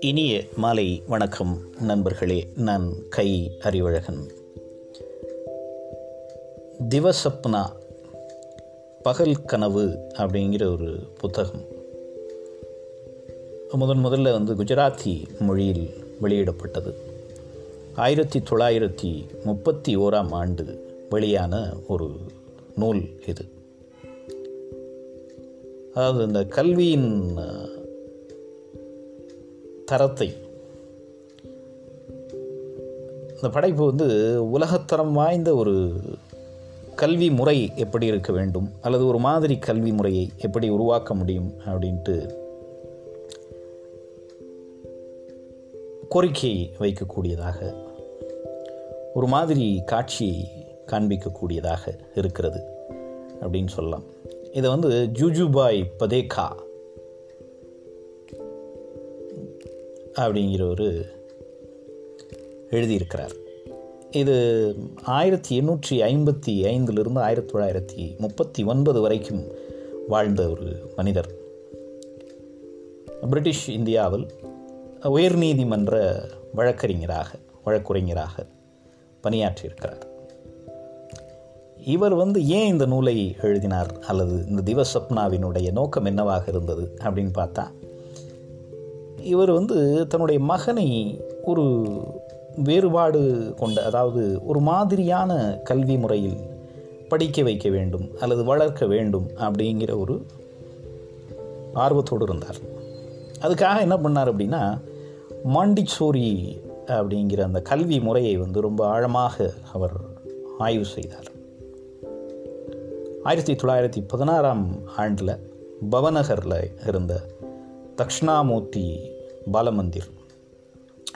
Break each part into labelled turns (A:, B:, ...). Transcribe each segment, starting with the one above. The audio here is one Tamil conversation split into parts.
A: இனிய மாலை வணக்கம் நண்பர்களே. நான் கை அறிவழகன். திவசப்னா பகல் கனவு அப்படிங்கிற ஒரு புத்தகம். முதன் முதல்ல வந்து குஜராத்தி மொழியில் வெளியிடப்பட்டது. ஆயிரத்தி தொள்ளாயிரத்தி முப்பத்தி ஓராம் ஆண்டு வெளியான ஒரு நூல் இது. அதாவது இந்த கல்வியின் தரத்தை. இந்த படைப்பு வந்து உலகத்தரம் வாய்ந்த ஒரு கல்வி முறை எப்படி இருக்க வேண்டும்? அல்லது ஒரு மாதிரி கல்வி முறையை எப்படி உருவாக்க முடியும்? அப்படின்ட்டு கோரிக்கை வைக்கக்கூடியதாக ஒரு மாதிரி காட்சியை காண்பிக்கக்கூடியதாக இருக்கிறது. அப்படின்னு சொல்லலாம். இதை வந்து ஜூஜுபாய் பதேகா அப்படிங்கிறவர் எழுதியிருக்கிறார். இது ஆயிரத்தி எண்ணூற்றி ஐம்பத்தி ஐந்திலிருந்து ஆயிரத்தி தொள்ளாயிரத்தி முப்பத்தி ஒன்பது வரைக்கும் வாழ்ந்த ஒரு மனிதர். பிரிட்டிஷ் இந்தியாவில் உயர்நீதிமன்ற வழக்கறிஞராக வழக்குரைஞராக பணியாற்றியிருக்கிறார். இவர் வந்து ஏன் இந்த நூலை எழுதினார் அல்லது இந்த திவசப்னாவினுடைய நோக்கம் என்னவாக இருந்தது அப்படின்னு பார்த்தா இவர் வந்து தன்னுடைய மகனை ஒரு வேறுபாடு கொண்ட அதாவது ஒரு மாதிரியான கல்வி முறையில் படிக்க வைக்க வேண்டும் அல்லது வளர்க்க வேண்டும் அப்படிங்கிற ஒரு ஆர்வத்தோடு இருந்தார். அதுக்காக என்ன பண்ணார் அப்படின்னா மாண்டிச்சோரி அப்படிங்கிற அந்த கல்வி முறையை வந்து ரொம்ப ஆழமாக அவர் ஆய்வு செய்தார். ஆயிரத்தி தொள்ளாயிரத்தி பதினாறாம் ஆண்டில் பவநகரில் இருந்த தக்ஷணாமூர்த்தி பாலமந்திர்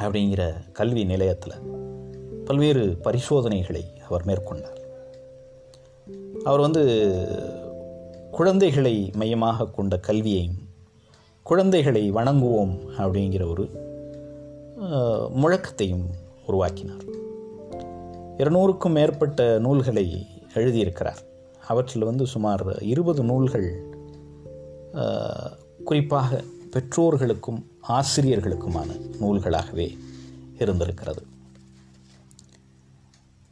A: அப்படிங்கிற கல்வி நிலையத்தில் பல்வேறு பரிசோதனைகளை அவர் மேற்கொண்டார். அவர் வந்து குழந்தைகளை மையமாக கொண்ட கல்வியையும் குழந்தைகளை வணங்குவோம் அப்படிங்கிற ஒரு முழக்கத்தையும் உருவாக்கினார். இருநூறுக்கும் மேற்பட்ட நூல்களை எழுதியிருக்கிறார். அவற்றில் வந்து சுமார் இருபது நூல்கள் குறிப்பாக பெற்றோர்களுக்கும் ஆசிரியர்களுக்குமான நூல்களாகவே இருந்திருக்கிறது.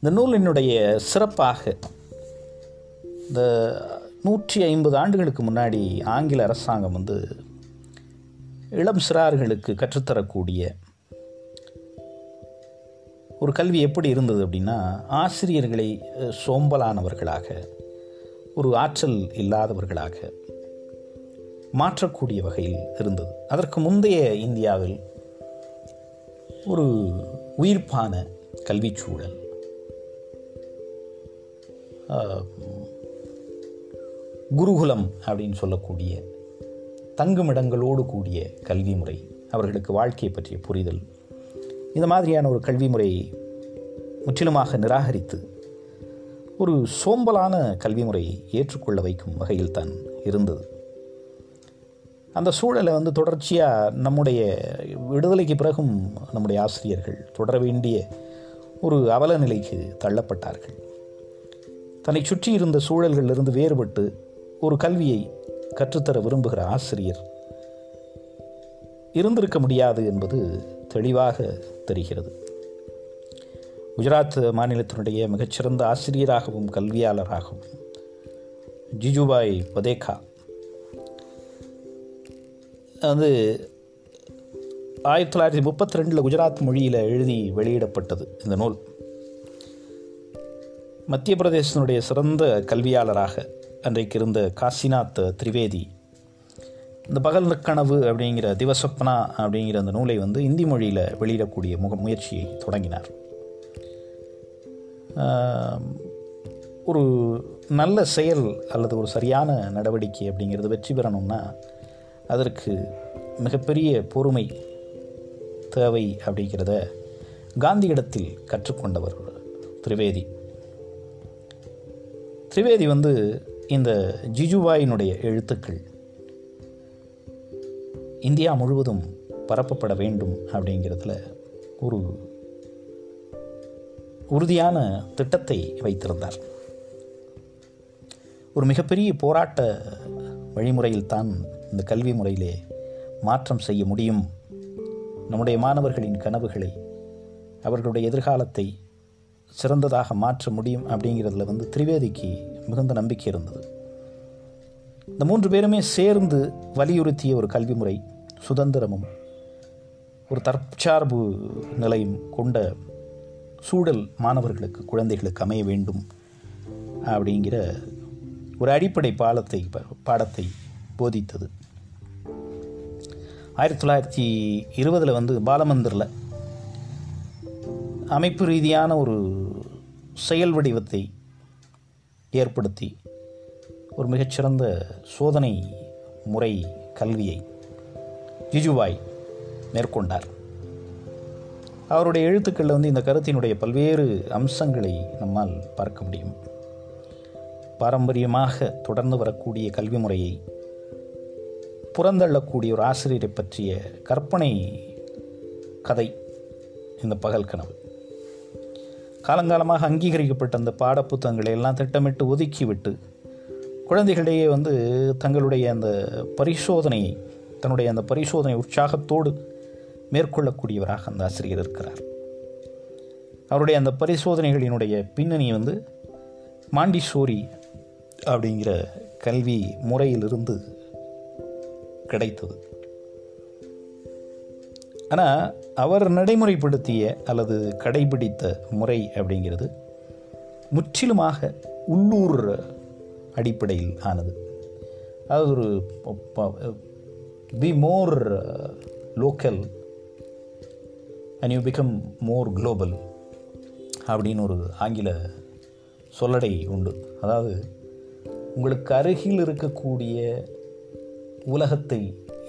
A: இந்த நூலினுடைய சிறப்பாக இந்த நூற்றி ஐம்பது ஆண்டுகளுக்கு முன்னாடி ஆங்கில அரசாங்கம் வந்து இளம் சிறார்களுக்கு கற்றுத்தரக்கூடிய ஒரு கல்வி எப்படி இருந்தது அப்படின்னா ஆசிரியர்களை சோம்பலானவர்களாக ஒரு ஆற்றல் இல்லாதவர்களாக மாற்றக்கூடிய வகையில் இருந்தது. அதற்கு முந்தைய இந்தியாவில் ஒரு உயிர்ப்பான கல்வி சூழல் குருகுலம் அப்படின்னு சொல்லக்கூடிய தங்குமிடங்களோடு கூடிய கல்வி முறை அவர்களுக்கு வாழ்க்கையை பற்றிய புரிதல் இந்த மாதிரியான ஒரு கல்வி முறை முற்றிலுமாக நிராகரித்து ஒரு சோம்பலான கல்வி முறையை ஏற்றுக்கொள்ள வைக்கும் வகையில் தான் இருந்தது. அந்த சூழலை வந்து தொடர்ச்சியாக நம்முடைய விடுதலைக்கு பிறகும் நம்முடைய ஆசிரியர்கள் தொடர வேண்டிய ஒரு அவல நிலைக்கு தள்ளப்பட்டார்கள். தன்னை சுற்றி இருந்த சூழல்களிலிருந்து வேறுபட்டு ஒரு கல்வியை கற்றுத்தர விரும்புகிற ஆசிரியர் இருந்திருக்க முடியாது என்பது தெளிவாக தெரிகிறது. குஜராத் மாநிலத்தினுடைய மிகச்சிறந்த ஆசிரியராகவும் கல்வியாளராகவும் ஜிஜுபாய் பதேகா வந்து ஆயிரத்தி தொள்ளாயிரத்தி முப்பத்தி ரெண்டில் குஜராத் மொழியில் எழுதி வெளியிடப்பட்டது இந்த நூல். மத்திய பிரதேசத்தினுடைய சிறந்த கல்வியாளராக அன்றைக்கு இருந்த காசிநாத் திரிவேதி இந்த பகல் கனவு அப்படிங்கிற திவசப்னா அப்படிங்கிற அந்த நூலை வந்து இந்தி மொழியில் வெளியிடக்கூடிய முக முயற்சியை தொடங்கினார். ஒரு நல்ல செயல் அல்லது ஒரு சரியான நடவடிக்கை அப்படிங்கிறது வெற்றி பெறணும்னா அதற்கு மிகப்பெரிய பொறுமை தேவை அப்படிங்கிறத காந்தியிடத்தில் கற்றுக்கொண்டவர் திரிவேதி. திரிவேதி வந்து இந்த ஜிஜுவாயினுடைய எழுத்துக்கள் இந்தியா முழுவதும் பரப்பப்பட வேண்டும் அப்படிங்கிறதுல ஒரு உறுதியான திட்டத்தை வைத்திருந்தார். ஒரு மிகப்பெரிய போராட்ட வழிமுறையில் தான் இந்த கல்வி முறையிலே மாற்றம் செய்ய முடியும். நம்முடைய மாணவர்களின் கனவுகளை அவர்களுடைய எதிர்காலத்தை சிறந்ததாக மாற்ற முடியும் அப்படிங்கிறதுல வந்து திரிவேதிக்கு மிகுந்த நம்பிக்கை இருந்தது. இந்த மூன்று பேருமே சேர்ந்து வலியுறுத்திய ஒரு கல்வி முறை சுதந்திரமும் ஒரு தற்சார்பு நிலையும் கொண்ட சூழல் மாணவர்களுக்கு குழந்தைகளுக்கு அமைய வேண்டும் அப்படிங்கிற ஒரு அடிப்படை பாலத்தை பாடத்தை போதித்தது. ஆயிரத்தி தொள்ளாயிரத்தி இருபதில் வந்து பாலமந்திரில் அமைப்பு ரீதியான ஒரு செயல் வடிவத்தை ஏற்படுத்தி ஒரு மிகச்சிறந்த சோதனை முறை கல்வியை ஜிஜுபாய் மேற்கொண்டார். அவருடைய எழுத்துக்களில் வந்து இந்த கருத்தினுடைய பல்வேறு அம்சங்களை நம்மால் பார்க்க முடியும். பாரம்பரியமாக தொடர்ந்து வரக்கூடிய கல்வி முறையை புறந்தள்ளக்கூடிய ஒரு ஆசிரியரை பற்றிய கற்பனை கதை இந்த பகல் கனவு. காலங்காலமாக அங்கீகரிக்கப்பட்ட அந்த பாடப்புத்தகங்களை எல்லாம் திட்டமிட்டு ஒதுக்கிவிட்டு குழந்தைகளிடையே வந்து தங்களுடைய அந்த பரிசோதனையை தன்னுடைய அந்த பரிசோதனை உற்சாகத்தோடு மேற்கொள்ளக்கூடியவராக அந்த ஆசிரியர் இருக்கிறார். அவருடைய அந்த பரிசோதனைகளினுடைய பின்னணி வந்து மாண்டிசோரி அப்படிங்கிற கல்வி முறையிலிருந்து கிடைத்தது. ஆனால் அவர் நடைமுறைப்படுத்திய அல்லது கடைபிடித்த முறை அப்படிங்கிறது முற்றிலுமாக உள்ளூர் அடிப்படையில் ஆனது. அது ஒரு the more local and you become more global அப்படின்னு ஒரு ஆங்கில சொல்லடை உண்டு. அதாவது உங்களுக்கு அருகில் இருக்கக்கூடிய உலகத்தை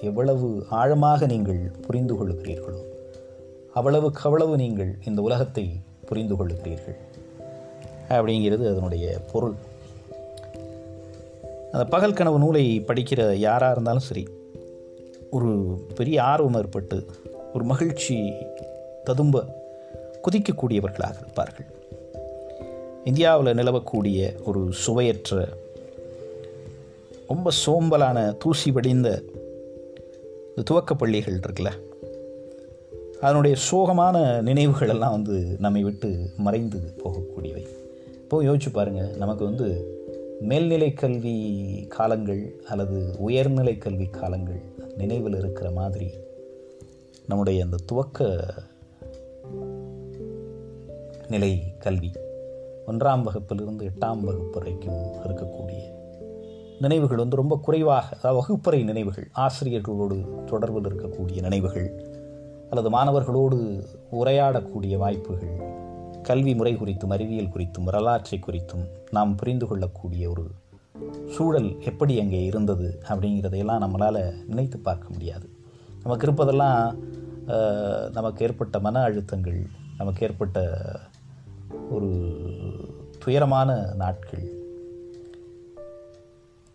A: எவ்வளவு ஆழமாக நீங்கள் புரிந்து கொள்கிறீர்களோ அவ்வளவுக்கு அவ்வளவு நீங்கள் இந்த உலகத்தை புரிந்து கொள்கிறீர்கள். அப்படிங்கிறது அதனுடைய பொருள். அந்த பகல் கனவு நூலை படிக்கிற யாராக இருந்தாலும் சரி ஒரு பெரிய ஆர்வம் ஏற்பட்டு ஒரு மகிழ்ச்சி ததும்ப குதிக்கக்கூடியவர்களாக இருப்பார்கள். இந்தியாவில் நிலவக்கூடிய ஒரு சுவையற்ற ரொம்ப சோம்பலான தூசி வடிந்த இந்த துவக்க பள்ளிகள் இருக்குல்ல அதனுடைய சோகமான நினைவுகள் எல்லாம் வந்து நம்மை விட்டு மறைந்து போகக்கூடியவை. இப்போ யோசிச்சு பாருங்கள் நமக்கு வந்து மேல்நிலை கல்வி காலங்கள் அல்லது உயர்நிலை கல்வி காலங்கள் நினைவில் இருக்கிற மாதிரி நம்முடைய அந்த துவக்க நிலை கல்வி. ஒன்றாம் வகுப்பிலிருந்து எட்டாம் வகுப்பு வரைக்கும் இருக்கக்கூடிய நினைவுகள் வந்து ரொம்ப குறைவாக அதாவது வகுப்பறை நினைவுகள் ஆசிரியர்களோடு தொடர்பில் இருக்கக்கூடிய நினைவுகள் அல்லது மாணவர்களோடு உரையாடக்கூடிய வாய்ப்புகள் கல்வி முறை குறித்தும் அறிவியல் குறித்தும் வரலாற்றை குறித்தும் நாம் புரிந்து கொள்ளக்கூடிய ஒரு சூழல் எப்படி அங்கே இருந்தது அப்படிங்கிறதையெல்லாம் நம்மளால் நினைத்து பார்க்க முடியாது. நமக்கு இருப்பதெல்லாம் நமக்கு ஏற்பட்ட மன அழுத்தங்கள் நமக்கு ஏற்பட்ட ஒரு துயரமான நாட்கள்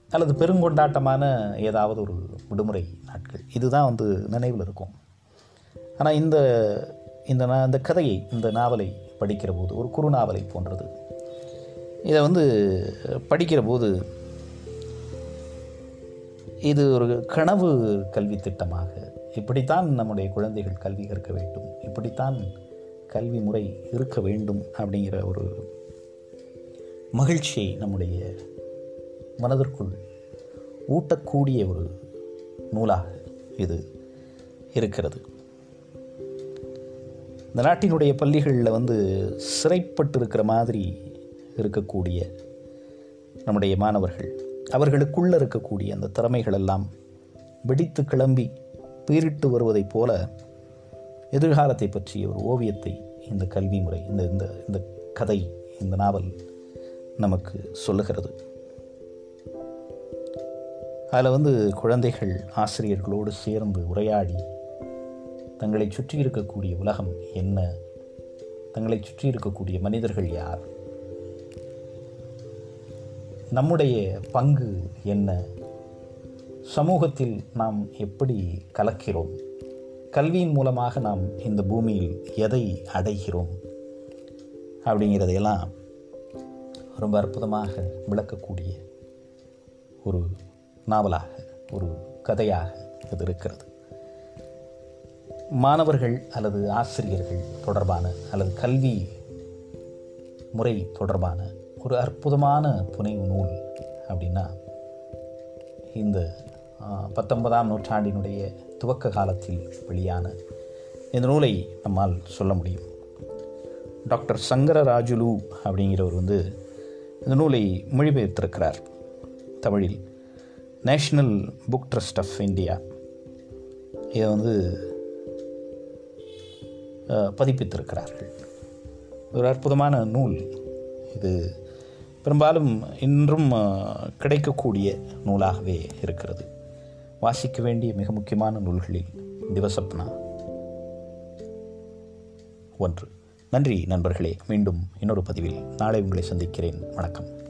A: அல்லது பெருங்கொண்டாட்டமான ஏதாவது ஒரு விடுமுறை நாட்கள். இதுதான் வந்து நினைவில் இருக்கும். ஆனால் இந்த இந்த நான் இந்த கதையை இந்த நாவலை படிக்கிற போது ஒரு குறுநாவலை போன்றது. இதை வந்து படிக்கிற போது இது ஒரு கனவு கல்வி திட்டமாக இப்படித்தான் நம்முடைய குழந்தைகள் கல்வி கற்க வேண்டும் இப்படித்தான் கல்வி முறை இருக்க வேண்டும் அப்படிங்கிற ஒரு மகிழ்ச்சியை நம்முடைய மனதிற்குள் ஊட்டக்கூடிய ஒரு நூலாக இது இருக்கிறது. இந்த நாட்டினுடைய பள்ளிகளில் வந்து சிறைப்பட்டு இருக்கிற மாதிரி இருக்கக்கூடிய நம்முடைய மாணவர்கள் அவர்களுக்குள்ளே இருக்கக்கூடிய அந்த திறமைகள் எல்லாம் வெடித்து கிளம்பி பீரிட்டு வருவதைப் போல எதிர்காலத்தை பற்றிய ஒரு ஓவியத்தை இந்த கல்வி முறை இந்த இந்த இந்த கதை இந்த நாவல் நமக்கு சொல்லுகிறது. அதில் வந்து குழந்தைகள் ஆசிரியர்களோடு சேர்ந்து உரையாடி தங்களை சுற்றி இருக்கக்கூடிய உலகம் என்ன? தங்களை சுற்றி இருக்கக்கூடிய மனிதர்கள் யார்? நம்முடைய பங்கு என்ன? சமூகத்தில் நாம் எப்படி கலக்கிறோம்? கல்வியின் மூலமாக நாம் இந்த பூமியில் எதை அடைகிறோம் அப்படிங்கிறதையெல்லாம் ரொம்ப அற்புதமாக விளக்கக்கூடிய ஒரு நாவலாக ஒரு கதையாக இது இருக்கிறது. மாணவர்கள் அல்லது ஆசிரியர்கள் தொடர்பான அல்லது கல்வி முறை தொடர்பான ஒரு அற்புதமான புனைவு நூல் அப்படின்னா இந்த பத்தொன்பதாம் நூற்றாண்டினுடைய துவக்க காலத்தில் வெளியான இந்த நூலை நம்மால் சொல்ல முடியும். டாக்டர் சங்கரராஜுலு அப்படிங்கிறவர் வந்து இந்த நூலை மொழிபெயர்த்திருக்கிறார். தமிழில் National Book Trust of India இதை வந்து பதிப்பித்திருக்கிறார்கள். ஒரு அற்புதமான நூல் இது. பெரும்பாலும் இன்றும் கிடைக்கக்கூடிய நூலாகவே இருக்கிறது. வாசிக்க வேண்டிய மிக முக்கியமான நூல்களில் திவசப்னா. ஒன்று. நன்றி நண்பர்களே. மீண்டும் இன்னொரு பதிவில் நாளை உங்களை சந்திக்கிறேன். வணக்கம்.